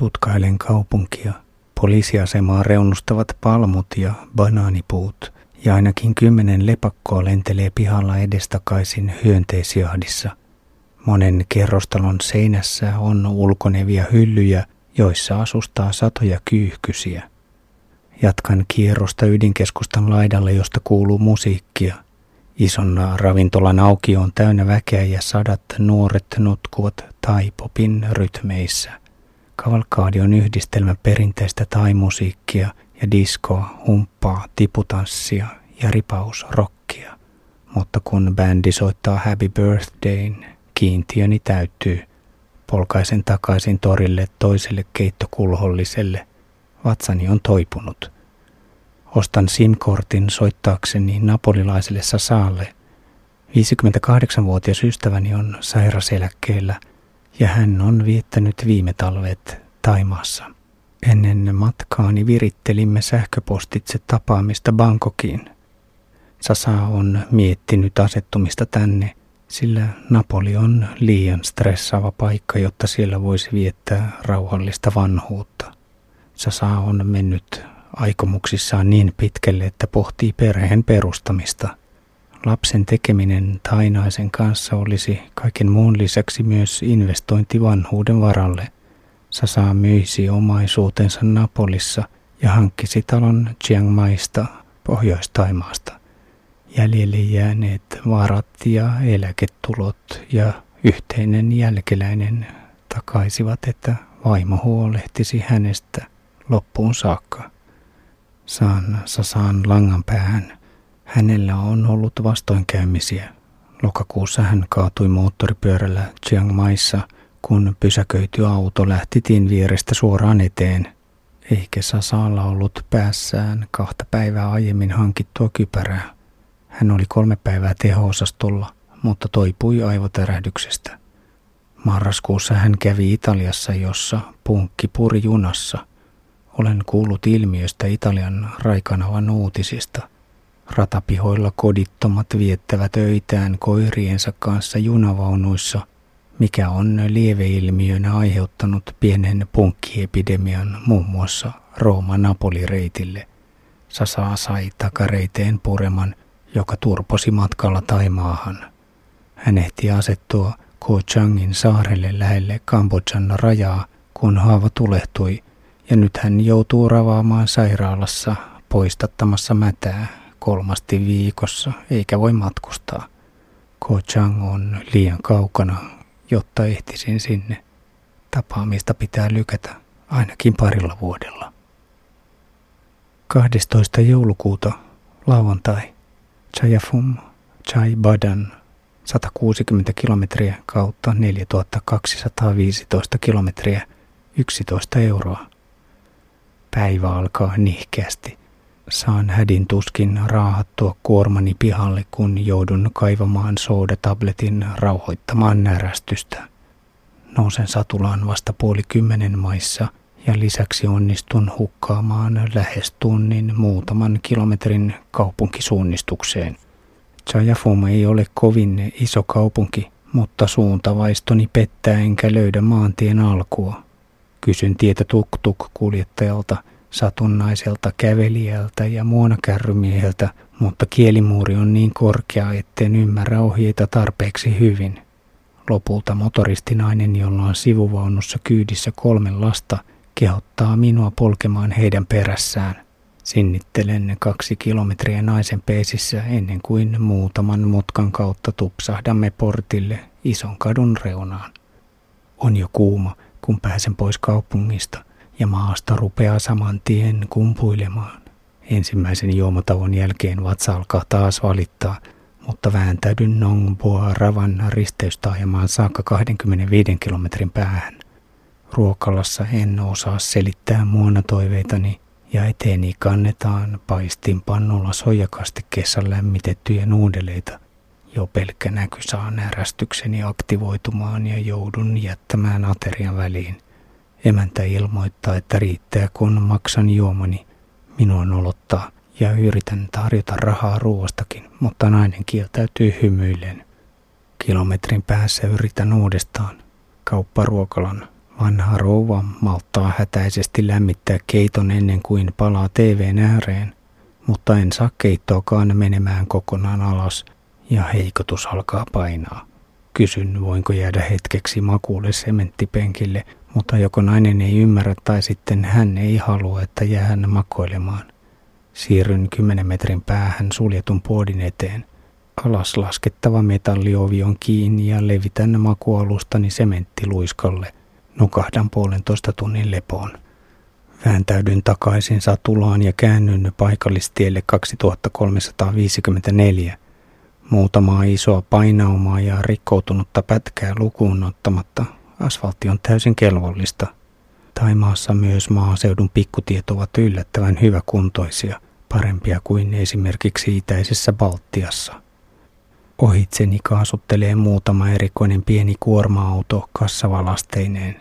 Tutkailen kaupunkia. Poliisiasemaa reunustavat palmut ja banaanipuut ja ainakin kymmenen lepakkoa lentelee pihalla edestakaisin hyönteisjahdissa. Monen kerrostalon seinässä on ulkonevia hyllyjä, joissa asustaa satoja kyyhkysiä. Jatkan kierrosta ydinkeskustan laidalle, josta kuuluu musiikkia. Ison ravintolan auki on täynnä väkeä ja sadat nuoret nutkuvat taipopin rytmeissä. Kavalkaadi on yhdistelmä perinteistä taimusiikkia ja diskoa, humppaa, tiputanssia ja ripausrokkia. Mutta kun bändi soittaa Happy Birthdayn, kiintiöni täyttyy. Polkaisen takaisin torille toiselle keittokulholliselle. Vatsani on toipunut. Ostan SIM-kortin soittaakseni napolilaiselle Sasaalle. 58-vuotias ystäväni on sairaseläkkeellä ja hän on viettänyt viime talvet Taimaassa. Ennen matkaani virittelimme sähköpostitse tapaamista Bangkokiin. Sasa on miettinyt asettumista tänne, sillä Napoli on liian stressaava paikka, jotta siellä voisi viettää rauhallista vanhuutta. Sasa on mennyt aikomuksissaan niin pitkälle, että pohtii perheen perustamista. Lapsen tekeminen Tainaisen kanssa olisi kaiken muun lisäksi myös investointi vanhuuden varalle. Sasa myisi omaisuutensa Napolissa ja hankkisi talon Chiang Maista, Pohjois-Taimaasta. Jäljelle jääneet varat ja eläketulot ja yhteinen jälkeläinen takaisivat, että vaimo huolehtisi hänestä loppuun saakka. Saan Sasaan langan päähän. Hänellä on ollut vastoinkäymisiä. Lokakuussa hän kaatui moottoripyörällä Chiang Maissa, kun pysäköity auto lähti tien vierestä suoraan eteen. Eikä Sasalla ollut päässään kahta päivää aiemmin hankittua kypärää. Hän oli kolme päivää teho-osastolla, mutta toipui aivotärähdyksestä. Marraskuussa hän kävi Italiassa, jossa punkki puri junassa – olen kuullut ilmiöstä Italian raikanavan uutisista. Ratapihoilla kodittomat viettävät öitään koiriensa kanssa junavaunuissa, mikä on lieveilmiönä aiheuttanut pienen punkkiepidemian muun muassa Rooma-Napoli-reitille. Sasa sai takareiteen pureman, joka turposi matkalla Taimaahan. Hän ehti asettua Ko Changin saarelle lähelle Kambodjan rajaa, kun haava tulehtui ja nyt hän joutuu ravaamaan sairaalassa poistattamassa mätää kolmasti viikossa, eikä voi matkustaa. Ko Chang on liian kaukana, jotta ehtisin sinne. Tapaamista pitää lykätä ainakin parilla vuodella. 12. joulukuuta lauantai Chayafum Chai Badan 160 kilometriä kautta 4215 kilometriä 11 euroa. Päivä alkaa nihkeästi. Saan hädin tuskin raahattua kuormani pihalle, kun joudun kaivamaan soodatabletin rauhoittamaan närästystä. Nousen satulaan vasta puoli kymmenen maissa ja lisäksi onnistun hukkaamaan lähes tunnin muutaman kilometrin kaupunkisuunnistukseen. Chayafum ei ole kovin iso kaupunki, mutta suuntavaistoni pettää enkä löydä maantien alkua. Kysyn tietä tuk-tuk-kuljettajalta, satunnaiselta kävelijältä ja muonakärrymieheltä, mutta kielimuuri on niin korkea, etten ymmärrä ohjeita tarpeeksi hyvin. Lopulta motoristinainen, jolla on sivuvaunussa kyydissä kolme lasta, kehottaa minua polkemaan heidän perässään. Sinnittelen kaksi kilometriä naisen peesissä ennen kuin muutaman mutkan kautta tupsahdamme portille ison kadun reunaan. On jo kuuma, kun pääsen pois kaupungista ja maasta rupeaa saman tien kumpuilemaan. Ensimmäisen juomatauon jälkeen vatsa alkaa taas valittaa, mutta vääntäydyn Nongboa Ravan risteystaajamaan saakka 25 kilometrin päähän. Ruokalassa en osaa selittää muonatoiveitani ja eteeni kannetaan paistin pannulla soijakastikkeessa lämmitettyjä nuudeleita – jo pelkkä näky saa närästykseni aktivoitumaan ja joudun jättämään aterian väliin. Emäntä ilmoittaa, että riittää kun maksan juomani. Minua nolottaa ja yritän tarjota rahaa ruoastakin, mutta nainen kieltäytyy hymyillen. Kilometrin päässä yritän uudestaan. Kaupparuokalan Vanha rouva malttaa hätäisesti lämmittää keiton ennen kuin palaa TVn ääreen, mutta en saa keittoakaan menemään kokonaan alas ja heikotus alkaa painaa. Kysyn, voinko jäädä hetkeksi makuulle sementtipenkille, mutta joko nainen ei ymmärrä tai sitten hän ei halua, että jää makoilemaan. Siirryn kymmenen metrin päähän suljetun puodin eteen. Alas laskettava metalliovi on kiinni ja levitän makualustani sementtiluiskalle. Nukahdan puolentoista tunnin lepoon. Vääntäydyn takaisin satulaan ja käännyn paikallistielle 2354. Muutamaa isoa painaumaa ja rikkoutunutta pätkää lukuun ottamatta asfaltti on täysin kelvollista. Taimaassa myös maaseudun pikkutiet ovat yllättävän hyväkuntoisia, parempia kuin esimerkiksi itäisessä Baltiassa. Ohitseni kaasuttelee muutama erikoinen pieni kuorma-auto kassavalasteineen.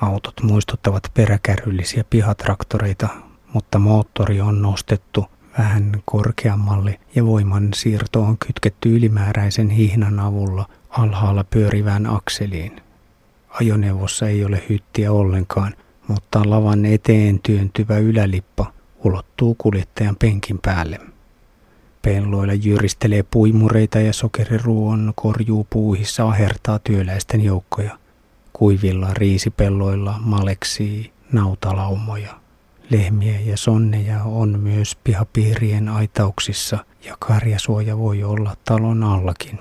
Autot muistuttavat peräkärryllisiä pihatraktoreita, mutta moottori on nostettu vähän korkeammalle ja voiman siirto on kytketty ylimääräisen hihnan avulla alhaalla pyörivään akseliin. Ajoneuvossa ei ole hyttiä ollenkaan, mutta lavan eteen työntyvä ylälippa ulottuu kuljettajan penkin päälle. Pelloilla jyristelee puimureita ja sokeriruon korjuu puuhissa ahertaa työläisten joukkoja. Kuivilla riisipelloilla maleksii nautalaumoja. Lehmiä ja sonneja on myös pihapiirien aitauksissa ja karjasuoja voi olla talon allakin.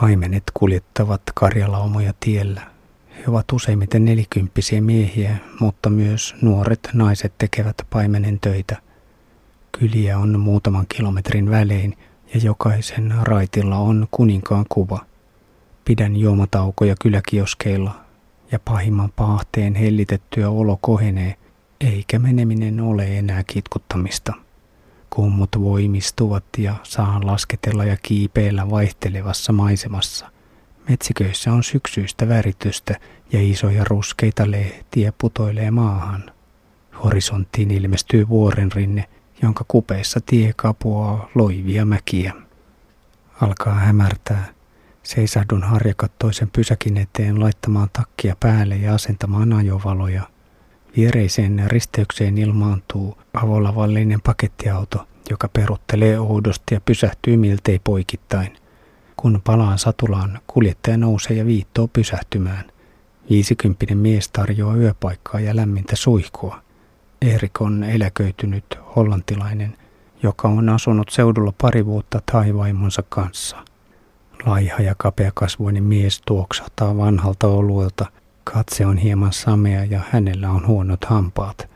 Paimenet kuljettavat karjalaumoja tiellä. He ovat useimmiten nelikymppisiä miehiä, mutta myös nuoret naiset tekevät paimenen töitä. Kyliä on muutaman kilometrin välein ja jokaisen raitilla on kuninkaan kuva. Pidän juomataukoja kyläkioskeilla ja pahimman paahteen hellitettyä olo kohenee, eikä meneminen ole enää kitkuttamista. Kummut voimistuvat ja saan lasketella ja kiipeillä vaihtelevassa maisemassa. Metsiköissä on syksyistä väritystä ja isoja ruskeita lehtiä putoilee maahan. Horisonttiin ilmestyy vuoren rinne, jonka kupeissa tie kapuaa loivia mäkiä. Alkaa hämärtää. Seisahdun harjakattoisen pysäkin eteen laittamaan takkia päälle ja asentamaan ajovaloja. Viereiseen risteykseen ilmaantuu avolavallinen pakettiauto, joka peruttelee oudosti ja pysähtyy miltei poikittain. Kun palaan satulaan, kuljettaja nousee ja viittoo pysähtymään. Viisikymppinen mies tarjoaa yöpaikkaa ja lämmintä suihkua. Erik on eläköitynyt hollantilainen, joka on asunut seudulla pari vuotta taivaimonsa kanssa. Laiha ja kapeakasvoinen mies tuoksahtaa vanhalta oluelta. Katse on hieman samea ja hänellä on huonot hampaat.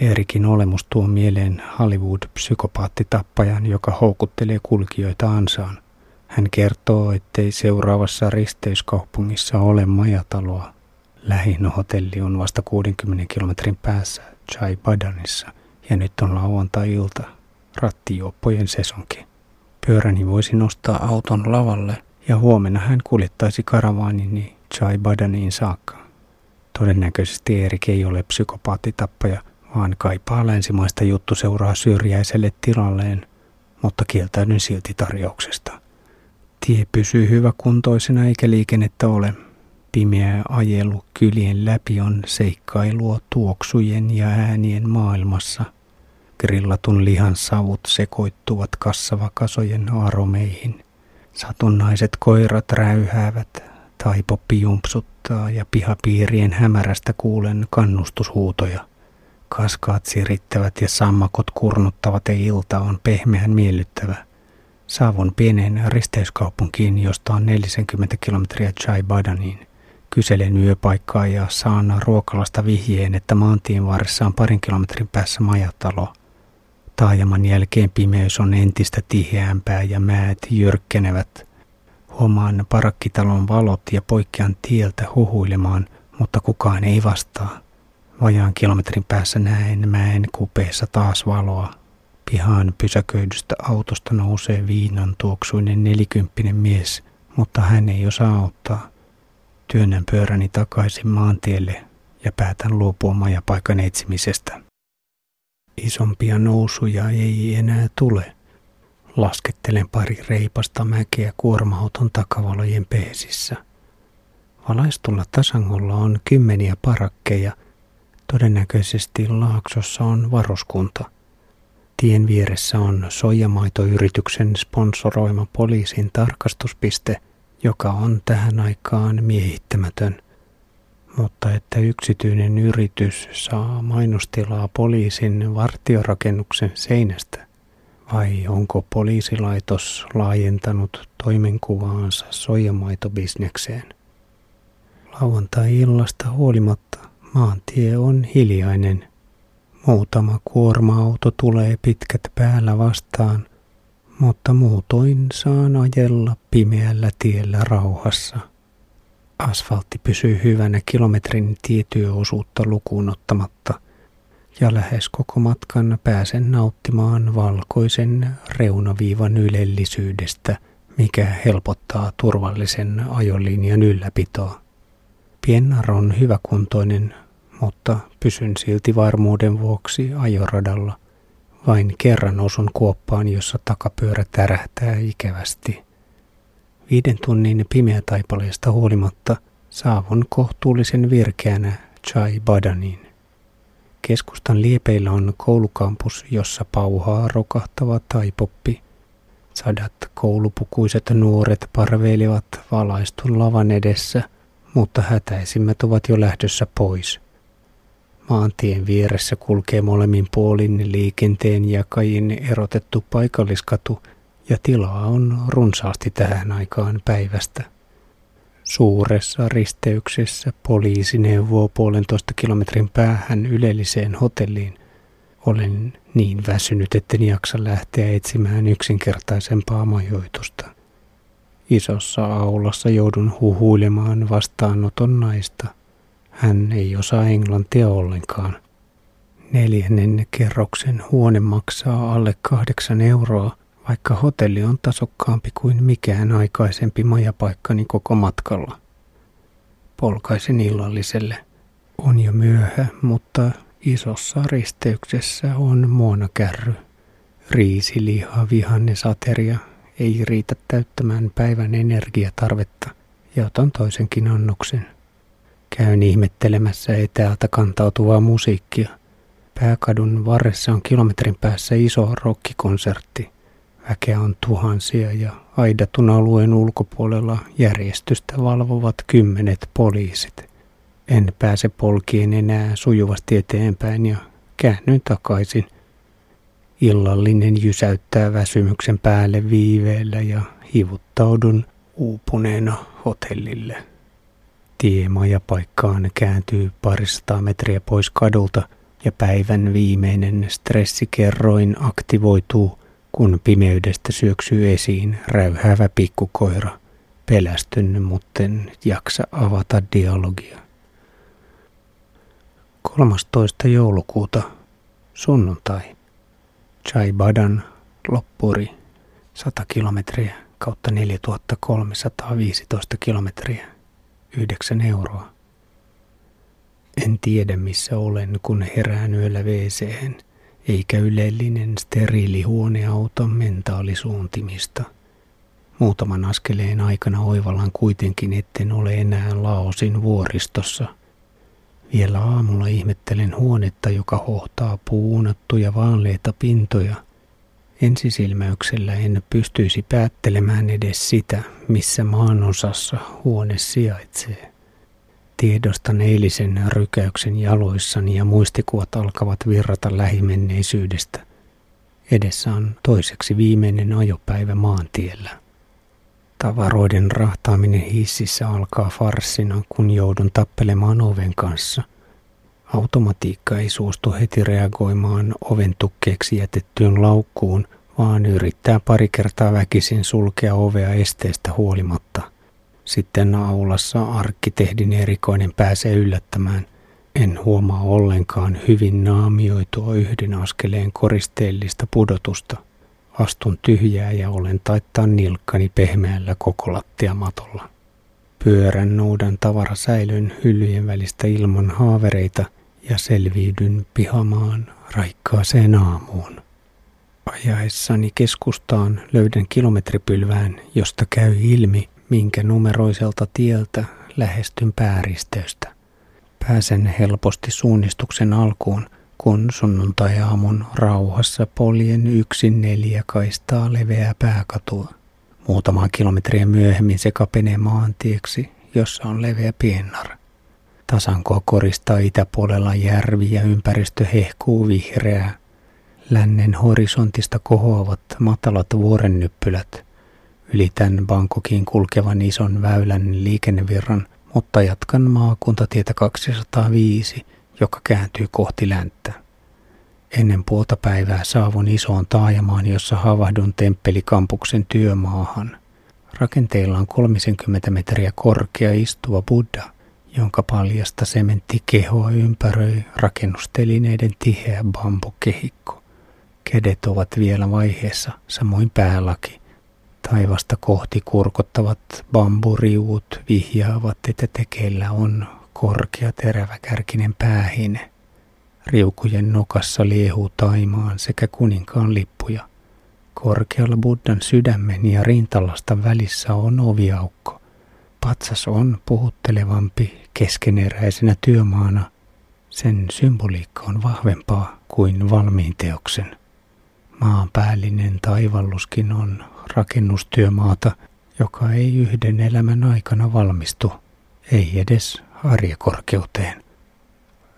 Erikin olemus tuo mieleen Hollywood-psykopaattitappajan, joka houkuttelee kulkijoita ansaan. Hän kertoo, ettei seuraavassa risteyskaupungissa ole majataloa. Lähin hotelli on vasta 60 kilometrin päässä Chai Badanissa ja nyt on lauantai-ilta, rattijuoppojen sesonki. Pyöräni voisi nostaa auton lavalle ja huomenna hän kuljettaisi karavaanini Chai Badaniin saakka. Todennäköisesti Erik ei ole psykopaattitappaja, vaan kaipaa länsimaista seuraa syrjäiselle tilalleen, mutta kieltäydyn silti tarjouksesta. Tie pysyy hyväkuntoisena eikä liikennettä ole. Pimeä ajelu kylien läpi on seikkailua tuoksujen ja äänien maailmassa. Grillatun lihan savut sekoittuvat kassavakasojen aromeihin. Satunnaiset koirat räyhäävät, taipo piumpsuttaa ja pihapiirien hämärästä kuulen kannustushuutoja. Kaskaat sirittävät ja sammakot kurnuttavat ja ilta on pehmeän miellyttävä. Saavun pieneen risteyskaupunkiin, josta on 40 kilometriä Chai Badaniin. Kyselen yöpaikkaa ja saan ruokalasta vihjeen, että maantien varressa on parin kilometrin päässä majatalo. Taajaman jälkeen pimeys on entistä tiheämpää ja määt jyrkkenevät. Huomaan parakkitalon valot ja poikkean tieltä huhuilemaan, mutta kukaan ei vastaa. Vajaan kilometrin päässä näen mäen kupeessa taas valoa. Pihaan pysäköidystä autosta nousee viinan tuoksuinen nelikymppinen mies, mutta hän ei osaa auttaa. Työnnän pyöräni takaisin maantielle ja päätän luopua majapaikan etsimisestä. Isompia nousuja ei enää tule. Laskettelen pari reipasta mäkeä kuorma-auton takavalojen peesissä. Valaistulla tasangolla on kymmeniä parakkeja. Todennäköisesti laaksossa on varuskunta. Tien vieressä on soijamaitoyrityksen sponsoroima poliisin tarkastuspiste, joka on tähän aikaan miehittämätön. Mutta että yksityinen yritys saa mainostilaa poliisin vartiorakennuksen seinästä, vai onko poliisilaitos laajentanut toimenkuvaansa soijamaitobisnekseen? Lauantai-illasta huolimatta maantie on hiljainen. Muutama kuorma-auto tulee pitkät päällä vastaan, mutta muutoin saan ajella pimeällä tiellä rauhassa. Asfaltti pysyy hyvänä kilometrin tietyöosuutta lukuun ottamatta, ja lähes koko matkan pääsen nauttimaan valkoisen reunaviivan ylellisyydestä, mikä helpottaa turvallisen ajolinjan ylläpitoa. Piennar on hyväkuntoinen, mutta pysyn silti varmuuden vuoksi ajoradalla. Vain kerran osun kuoppaan, jossa takapyörä tärähtää ikävästi. Viiden tunnin pimeätaipaleesta huolimatta saavun kohtuullisen virkeänä Chai Badaniin. Keskustan liepeillä on koulukampus, jossa pauhaa rokahtava taipoppi. Sadat koulupukuiset nuoret parveilevat valaistun lavan edessä – mutta hätäisimmät ovat jo lähdössä pois. Maantien vieressä kulkee molemmin puolin liikenteen jakajin erotettu paikalliskatu ja tilaa on runsaasti tähän aikaan päivästä. Suuressa risteyksessä poliisi neuvoo puolentoista kilometrin päähän ylelliseen hotelliin. Olen niin väsynyt, etten jaksa lähteä etsimään yksinkertaisempaa majoitusta. Isossa aulassa joudun huhuilemaan vastaanoton naista. Hän ei osaa englantia ollenkaan. Neljännen kerroksen huone maksaa alle kahdeksan euroa, vaikka hotelli on tasokkaampi kuin mikään aikaisempi majapaikkani koko matkalla. Polkaisen illalliselle. On jo myöhä, mutta isossa risteyksessä on muonakärry. Riisiliha, vihannesateria ei riitä täyttämään päivän energiatarvetta ja otan toisenkin annoksen. Käyn ihmettelemässä etäältä kantautuvaa musiikkia. Pääkadun varressa on kilometrin päässä iso rokkikonsertti. Väkeä on tuhansia ja aidatun alueen ulkopuolella järjestystä valvovat kymmenet poliisit. En pääse polkien enää sujuvasti eteenpäin ja käännyn takaisin. Illallinen jysäyttää väsymyksen päälle viiveellä ja hivuttaudun uupuneena hotellille. Tie paikkaan kääntyy parista metriä pois kadulta ja päivän viimeinen stressikerroin aktivoituu, kun pimeydestä syöksyy esiin räyhäävä pikkukoira. Pelästyn, mutten jaksa avata dialogia. 13. joulukuuta, sunnuntai. Chai Badan loppuri 100 kilometriä kautta 4315 kilometriä, 9 euroa. En tiedä missä olen, kun herään yöllä wc eikä ylellinen steriilihuoneauto mentaalisuuntimista. Muutaman askeleen aikana oivallan kuitenkin, etten ole enää Laosin vuoristossa – vielä aamulla ihmettelen huonetta, joka hohtaa puunattuja vaaleita pintoja. Ensisilmäyksellä en pystyisi päättelemään edes sitä, missä maanosassa huone sijaitsee. Tiedostan eilisen rykäyksen jaloissani ja muistikuvat alkavat virrata lähimenneisyydestä. Edessä on toiseksi viimeinen ajopäivä maantiellä. Tavaroiden rahtaaminen hississä alkaa farssina, kun joudun tappelemaan oven kanssa. Automatiikka ei suostu heti reagoimaan oven tukkeeksi jätettyyn laukkuun, vaan yrittää pari kertaa väkisin sulkea ovea esteestä huolimatta. Sitten aulassa arkkitehdin erikoinen pääsee yllättämään. En huomaa ollenkaan hyvin naamioitua yhden askeleen koristeellista pudotusta. Astun tyhjää ja olen taittaa nilkkani pehmeällä koko lattiamatolla. Pyörän noudan tavarasäilyn hyllyjen välistä ilman haavereita ja selviydyn pihamaan raikkaaseen aamuun. Ajaessani keskustaan löydän kilometripylvään, josta käy ilmi, minkä numeroiselta tieltä lähestyn pääristeystä. Pääsen helposti suunnistuksen alkuun, kun sunnuntai-aamun rauhassa poljen yksin neljä kaistaa leveää pääkatua. Muutamaa kilometriä myöhemmin se kapenee maantieksi, jossa on leveä piennar. Tasankoa koristaa itäpuolella järvi ja ympäristö hehkuu vihreää. Lännen horisontista kohoavat matalat vuorennyppylät. Ylitän Bangkokin kulkevan ison väylän liikennevirran, mutta jatkan maakuntatietä 205, joka kääntyy kohti länttä. Ennen puolta päivää saavun isoon taajamaan, jossa havahdun temppelikampuksen työmaahan. Rakenteilla on 30 metriä korkea istuva Buddha, jonka paljasta sementtikehoa ympäröi rakennustelineiden tiheä bambukehikko. Kädet ovat vielä vaiheessa, samoin päälaki. Taivasta kohti kurkottavat bamburiuut vihjaavat, että tekeillä on korkea teräväkärkinen päähine. Riukujen nokassa liehuu taimaan sekä kuninkaan lippuja. Korkealla Buddhan sydämen ja rintalasta välissä on oviaukko. Patsas on puhuttelevampi keskeneräisenä työmaana. Sen symboliikka on vahvempaa kuin valmiin teoksen. Maanpäällinen taivalluskin on rakennustyömaata, joka ei yhden elämän aikana valmistu, ei edes harjakorkeuteen.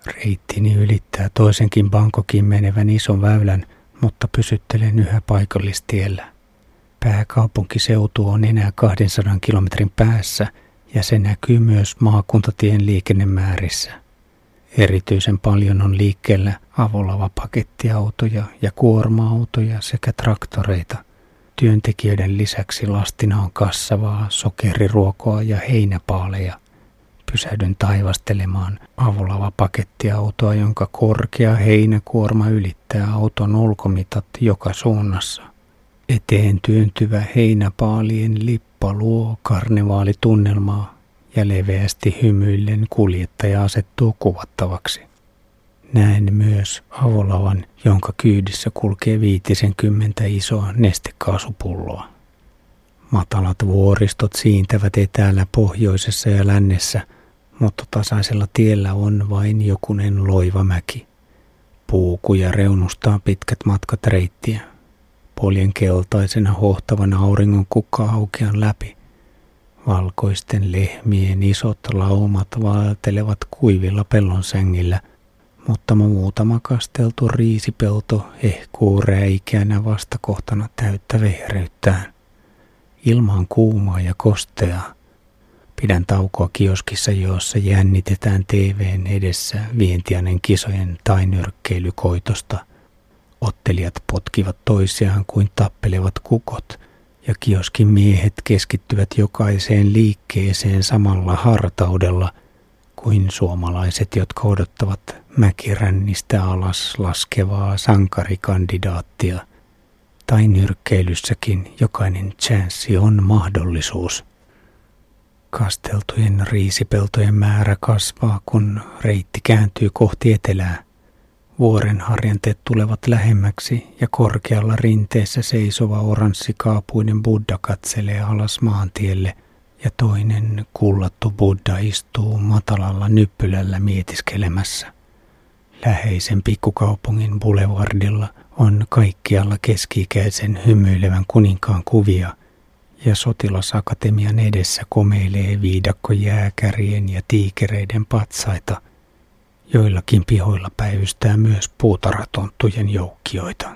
Reittini ylittää toisenkin Bangkokin menevän ison väylän, mutta pysyttelen yhä paikallistiellä. Pääkaupunkiseutu on enää 200 kilometrin päässä ja se näkyy myös maakuntatien liikennemäärissä. Erityisen paljon on liikkeellä avolava pakettiautoja ja kuorma-autoja sekä traktoreita. Työntekijöiden lisäksi lastina on kassavaa sokeriruokoa ja heinäpaaleja. Pysähdyn taivastelemaan avolava pakettiautoa, jonka korkea heinäkuorma ylittää auton ulkomitat joka suunnassa. Eteen työntyvä heinäpaalien lippa luo karnevaalitunnelmaa ja leveästi hymyillen kuljettaja asettuu kuvattavaksi. Näen myös avolavan, jonka kyydissä kulkee viitisen kymmentä isoa nestekaasupulloa. Matalat vuoristot siintävät etäällä pohjoisessa ja lännessä, mutta tasaisella tiellä on vain jokunen loiva mäki. Puukuja reunustaa pitkät matkat reittiä. Poljen keltaisena hohtavan auringon kukka aukean läpi. Valkoisten lehmien isot laumat vaeltelevat kuivilla pellonsängillä, mutta muutama kasteltu riisipelto ehkuu räikeänä vastakohtana täyttä vehreyttään. Ilma on kuumaa ja kosteaa. Pidän taukoa kioskissa, jossa jännitetään TVn edessä vientianen kisojen tai nyrkkeilykoitosta. Ottelijat potkivat toisiaan kuin tappelevat kukot – ja kioskin miehet keskittyvät jokaiseen liikkeeseen samalla hartaudella kuin suomalaiset, jotka odottavat mäkirännistä alas laskevaa sankarikandidaattia. Tai nyrkkeilyssäkin jokainen chanssi on mahdollisuus. Kasteltujen riisipeltojen määrä kasvaa, kun reitti kääntyy kohti etelää. Vuoren harjanteet tulevat lähemmäksi ja korkealla rinteessä seisova oranssikaapuinen Buddha katselee alas maantielle ja toinen kullattu Buddha istuu matalalla nyppylällä mietiskelemässä. Läheisen pikkukaupungin boulevardilla on kaikkialla keski-ikäisen hymyilevän kuninkaan kuvia ja sotilasakatemian edessä komeilee viidakko jääkärien ja tiikereiden patsaita – Joillakin pihoilla päivystää myös puutarhatonttujen joukkioita.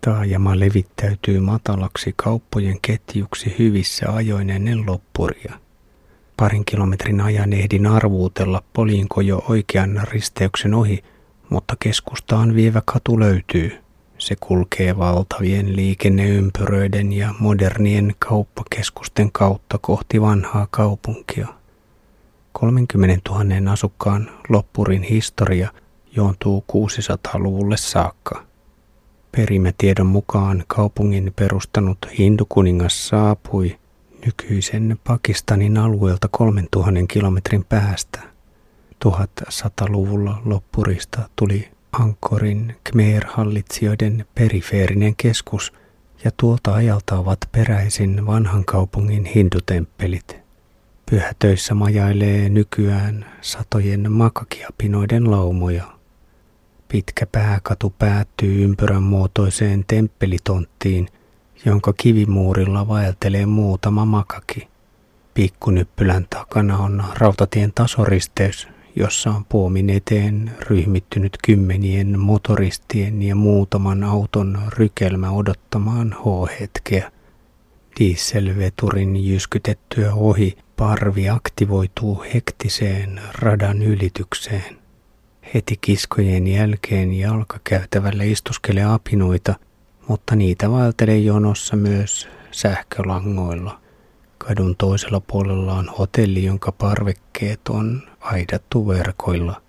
Taajama levittäytyy matalaksi kauppojen ketjuksi hyvissä ajoin ennen loppuria. Parin kilometrin ajan ehdin arvuutella, polinko jo oikean risteyksen ohi, mutta keskustaan vievä katu löytyy. Se kulkee valtavien liikenneympyröiden ja modernien kauppakeskusten kautta kohti vanhaa kaupunkia. 30 000 asukkaan loppurin historia juontuu 600-luvulle saakka. Perimätiedon mukaan kaupungin perustanut hindukuningas saapui nykyisen Pakistanin alueelta 3000 kilometrin päästä. 1100-luvulla loppurista tuli Ankorin Khmer-hallitsijoiden perifeerinen keskus ja tuolta ajalta ovat peräisin vanhan kaupungin hindutemppelit – Pyhätöissä majailee nykyään satojen makakiapinoiden laumoja. Pitkä pääkatu päättyy ympyrän muotoiseen temppelitonttiin, jonka kivimuurilla vaeltelee muutama makaki. Pikkunyppylän takana on rautatien tasoristeys, jossa on puomin eteen ryhmittynyt kymmenien motoristien ja muutaman auton rykelmä odottamaan H-hetkeä. Dieselveturin jyskytettyä ohi parvi aktivoituu hektiseen radan ylitykseen. Heti kiskojen jälkeen jalkakäytävällä istuskelee apinoita, mutta niitä vaeltelee jonossa myös sähkölangoilla. Kadun toisella puolella on hotelli, jonka parvekkeet on aidattu verkoilla.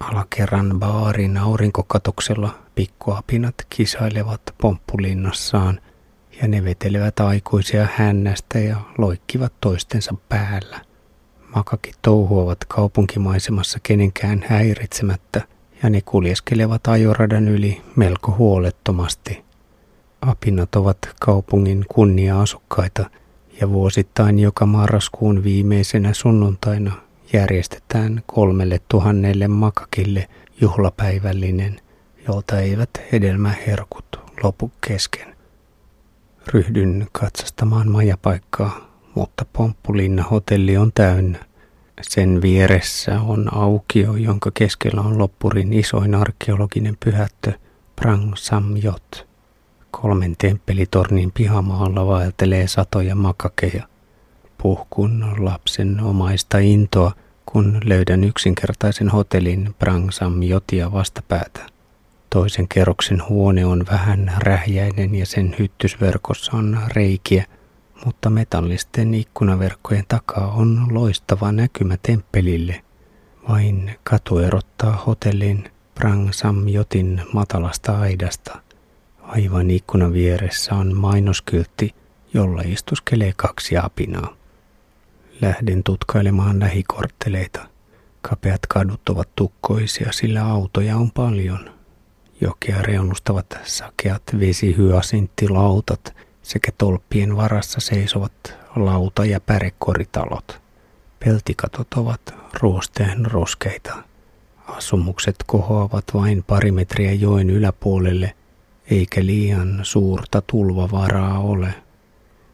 Alakerran baarin aurinkokatoksella pikkuapinat kisailevat pomppulinnassaan ja ne vetelevät aikuisia hännästä ja loikkivat toistensa päällä. Makakit touhuavat kaupunkimaisemassa kenenkään häiritsemättä ja ne kuljeskelevat ajoradan yli melko huolettomasti. Apinat ovat kaupungin kunnia-asukkaita ja vuosittain joka marraskuun viimeisenä sunnuntaina järjestetään kolmelle tuhannelle makakille juhlapäivällinen, jolta eivät hedelmäherkut lopu kesken. Ryhdyn katsastamaan majapaikkaa, mutta Pomppulinna hotelli on täynnä. Sen vieressä on aukio, jonka keskellä on loppurin isoin arkeologinen pyhättö Prang Samjot. Kolmen temppelitornin pihamaalla vaeltelee satoja makakeja. Puhkun lapsen omaista intoa, kun löydän yksinkertaisen hotellin Prang Samjotia vastapäätä. Toisen kerroksen huone on vähän rähjäinen ja sen hyttysverkossa on reikiä, mutta metallisten ikkunaverkkojen takaa on loistava näkymä temppelille. Vain katu erottaa hotellin Prang Samjotin matalasta aidasta. Aivan ikkunan vieressä on mainoskyltti, jolla istuskelee kaksi apinaa. Lähden tutkailemaan lähikortteleita. Kapeat kadut ovat tukkoisia, sillä autoja on paljon. Jokea reunustavat sakeat vesihyasinttilautat sekä tolppien varassa seisovat lauta- ja pärekoritalot. Peltikatot ovat ruosteen roskeita. Asumukset kohoavat vain pari metriä joen yläpuolelle, eikä liian suurta tulvavaraa ole.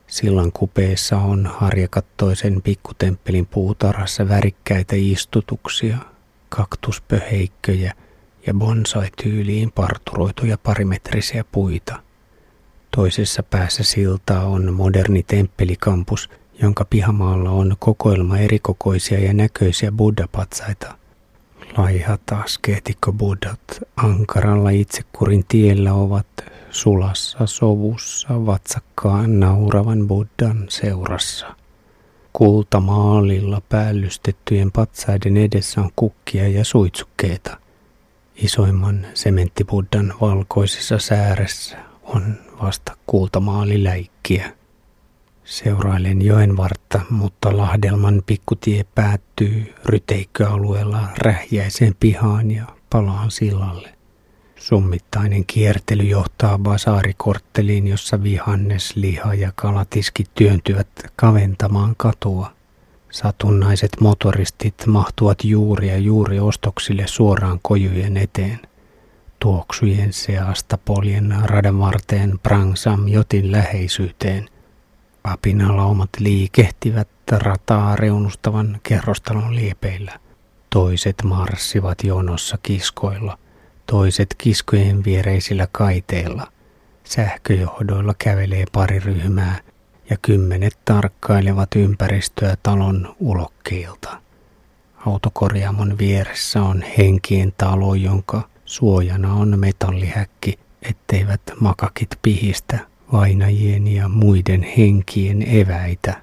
Sillan kupeessa on harjakattoisen pikkutemppelin puutarhassa värikkäitä istutuksia, kaktuspöheikköjä ja bonsai-tyyliin parturoituja parimetrisiä puita. Toisessa päässä siltaa on moderni temppelikampus, jonka pihamaalla on kokoelma erikokoisia ja näköisiä buddhapatsaita. Laihat askeetikko-buddhat ankaralla itsekurin tiellä ovat sulassa sovussa vatsakkaan nauravan buddhan seurassa. Kultamaalilla päällystettyjen patsaiden edessä on kukkia ja suitsukkeita. Isoimman sementtibuddhan valkoisessa sääressä on vasta kultamaaliläikkiä. Seurailen joen vartta, mutta Lahdelman pikkutie päättyy ryteikköalueella rähjäiseen pihaan ja palaan sillalle. Summittainen kiertely johtaa basaarikortteliin, jossa vihannes, liha ja kalatiski työntyvät kaventamaan katua. Satunnaiset motoristit mahtuvat juuri ja juuri ostoksille suoraan kojujen eteen. Tuoksujen seasta poljen radan varteen Prangsam jotin läheisyyteen. Apinalaumat liikehtivät rataa reunustavan kerrostalon liepeillä. Toiset marssivat jonossa kiskoilla toiset kiskojen viereisillä kaiteilla. Sähköjohdoilla kävelee pari ryhmää ja kymmenet tarkkailevat ympäristöä talon ulokkeilta. Autokorjaamon vieressä on henkien talo, jonka suojana on metallihäkki, etteivät makakit pihistä vainajien ja muiden henkien eväitä.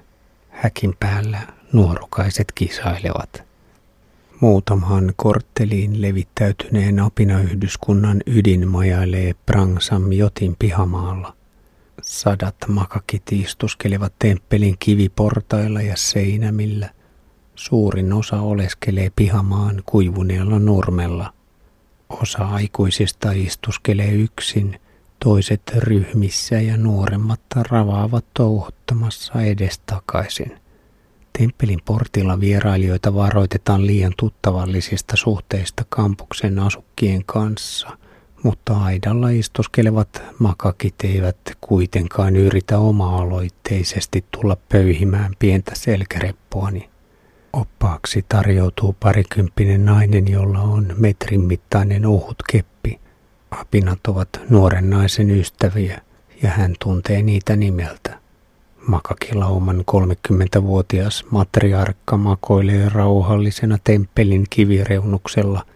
Häkin päällä nuorukaiset kisailevat. Muutamaan kortteliin levittäytyneen apinayhdyskunnan ydin majailee Prangsam Jotin pihamaalla. Sadat makakit istuskelevat temppelin kiviportailla ja seinämillä. Suurin osa oleskelee pihamaan kuivuneella nurmella. Osa aikuisista istuskelee yksin, toiset ryhmissä ja nuoremmat ravaavat touhuttamassa edestakaisin. Temppelin portilla vierailijoita varoitetaan liian tuttavallisista suhteista kampuksen asukkien kanssa, mutta aidalla istuskelevat makakit eivät kuitenkaan yritä oma-aloitteisesti tulla pöyhimään pientä selkäreppoani. Oppaaksi tarjoutuu parikymppinen nainen, jolla on metrin mittainen ohut keppi. Apinat ovat nuoren naisen ystäviä ja hän tuntee niitä nimeltä. Makakilauman 30-vuotias matriarkka makoilee rauhallisena temppelin kivireunuksella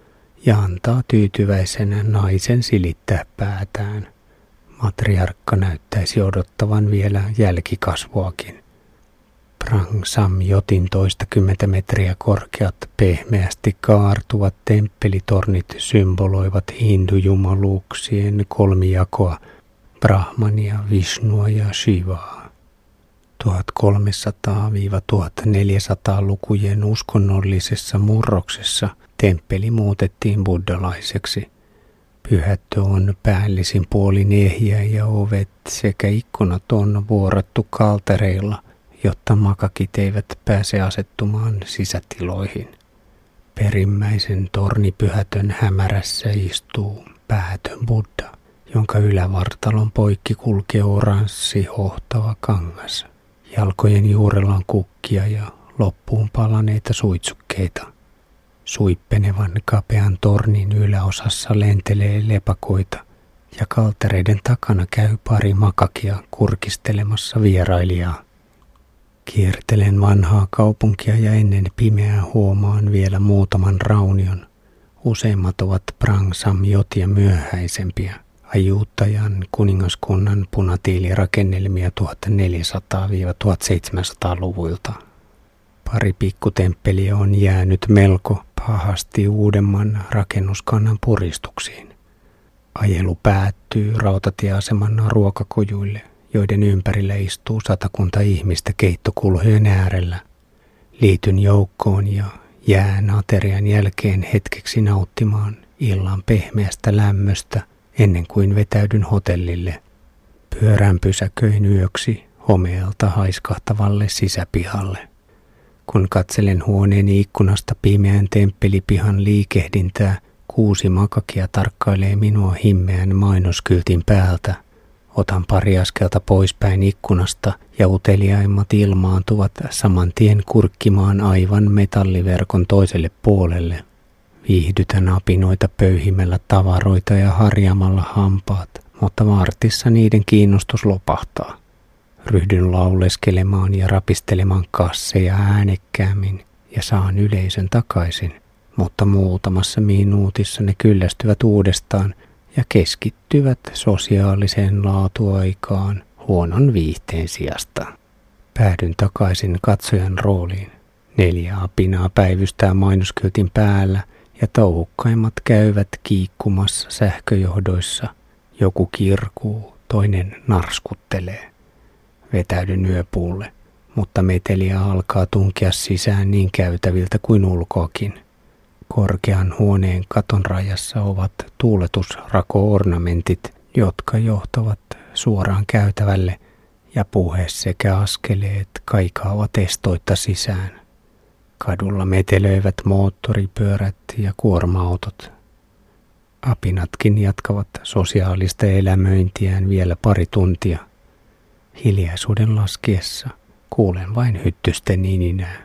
ja antaa tyytyväisenä naisen silittää päätään. Matriarkka näyttäisi odottavan vielä jälkikasvuakin. Prang Jotin toistakymmentä metriä korkeat pehmeästi kaartuvat temppelitornit symboloivat hindujumaluuksien kolmijakoa Brahmania, Vishnua ja Shivaa. 1300-1400-lukujen uskonnollisessa murroksessa temppeli muutettiin buddhalaiseksi. Pyhättö on päällisin puolin ehjä ja ovet sekä ikkunat on vuorattu kaltereilla – jotta makakit eivät pääse asettumaan sisätiloihin. Perimmäisen tornipyhätön hämärässä istuu päätön Buddha, jonka ylävartalon poikki kulkee oranssi hohtava kangas. Jalkojen juurella on kukkia ja loppuun palaneita suitsukkeita. Suippenevan kapean tornin yläosassa lentelee lepakoita ja kaltereiden takana käy pari makakia kurkistelemassa vierailijaa. Kiertelen vanhaa kaupunkia ja ennen pimeää huomaan vielä muutaman raunion. Useimmat ovat Prang-Samjotia myöhäisempiä. Ajuuttajan kuningaskunnan punatiilirakennelmia 1400-1700-luvuilta. Pari pikkutemppeliä on jäänyt melko pahasti uudemman rakennuskannan puristuksiin. Ajelu päättyy rautatieaseman ruokakojuille – joiden ympärillä istuu satakunta ihmistä keittokulhojen äärellä. Liityn joukkoon ja jään aterian jälkeen hetkeksi nauttimaan illan pehmeästä lämmöstä ennen kuin vetäydyn hotellille. Pyörään pysäköin yöksi homeelta haiskahtavalle sisäpihalle. Kun katselen huoneeni ikkunasta pimeän temppelipihan liikehdintää, kuusi makakia tarkkailee minua himmeän mainoskyltin päältä. Otan pari askelta poispäin ikkunasta ja uteliaimmat ilmaantuvat saman tien kurkkimaan aivan metalliverkon toiselle puolelle. Viihdytän apinoita pöyhimällä tavaroita ja harjamalla hampaat, mutta vartissa niiden kiinnostus lopahtaa. Ryhdyn lauleskelemaan ja rapistelemaan kasseja äänekkäämmin ja saan yleisön takaisin, mutta muutamassa minuutissa ne kyllästyvät uudestaan ja keskittyvät sosiaaliseen laatuaikaan huonon viihteen sijasta. Päädyn takaisin katsojan rooliin. Neljä apinaa päivystää mainoskyltin päällä ja touhukkaimmat käyvät kiikkumassa sähköjohdoissa. Joku kirkuu, toinen narskuttelee. Vetäydyn yöpuulle, mutta meteliä alkaa tunkea sisään niin käytäviltä kuin ulkoakin. Korkean huoneen katon rajassa ovat tuuletusrako-ornamentit, jotka johtavat suoraan käytävälle ja puhe sekä askeleet kaikaavat estoitta sisään. Kadulla metelöivät moottoripyörät ja kuorma-autot. Apinatkin jatkavat sosiaalista elämöintiään vielä pari tuntia. Hiljaisuuden laskiessa kuulen vain hyttysten ininää.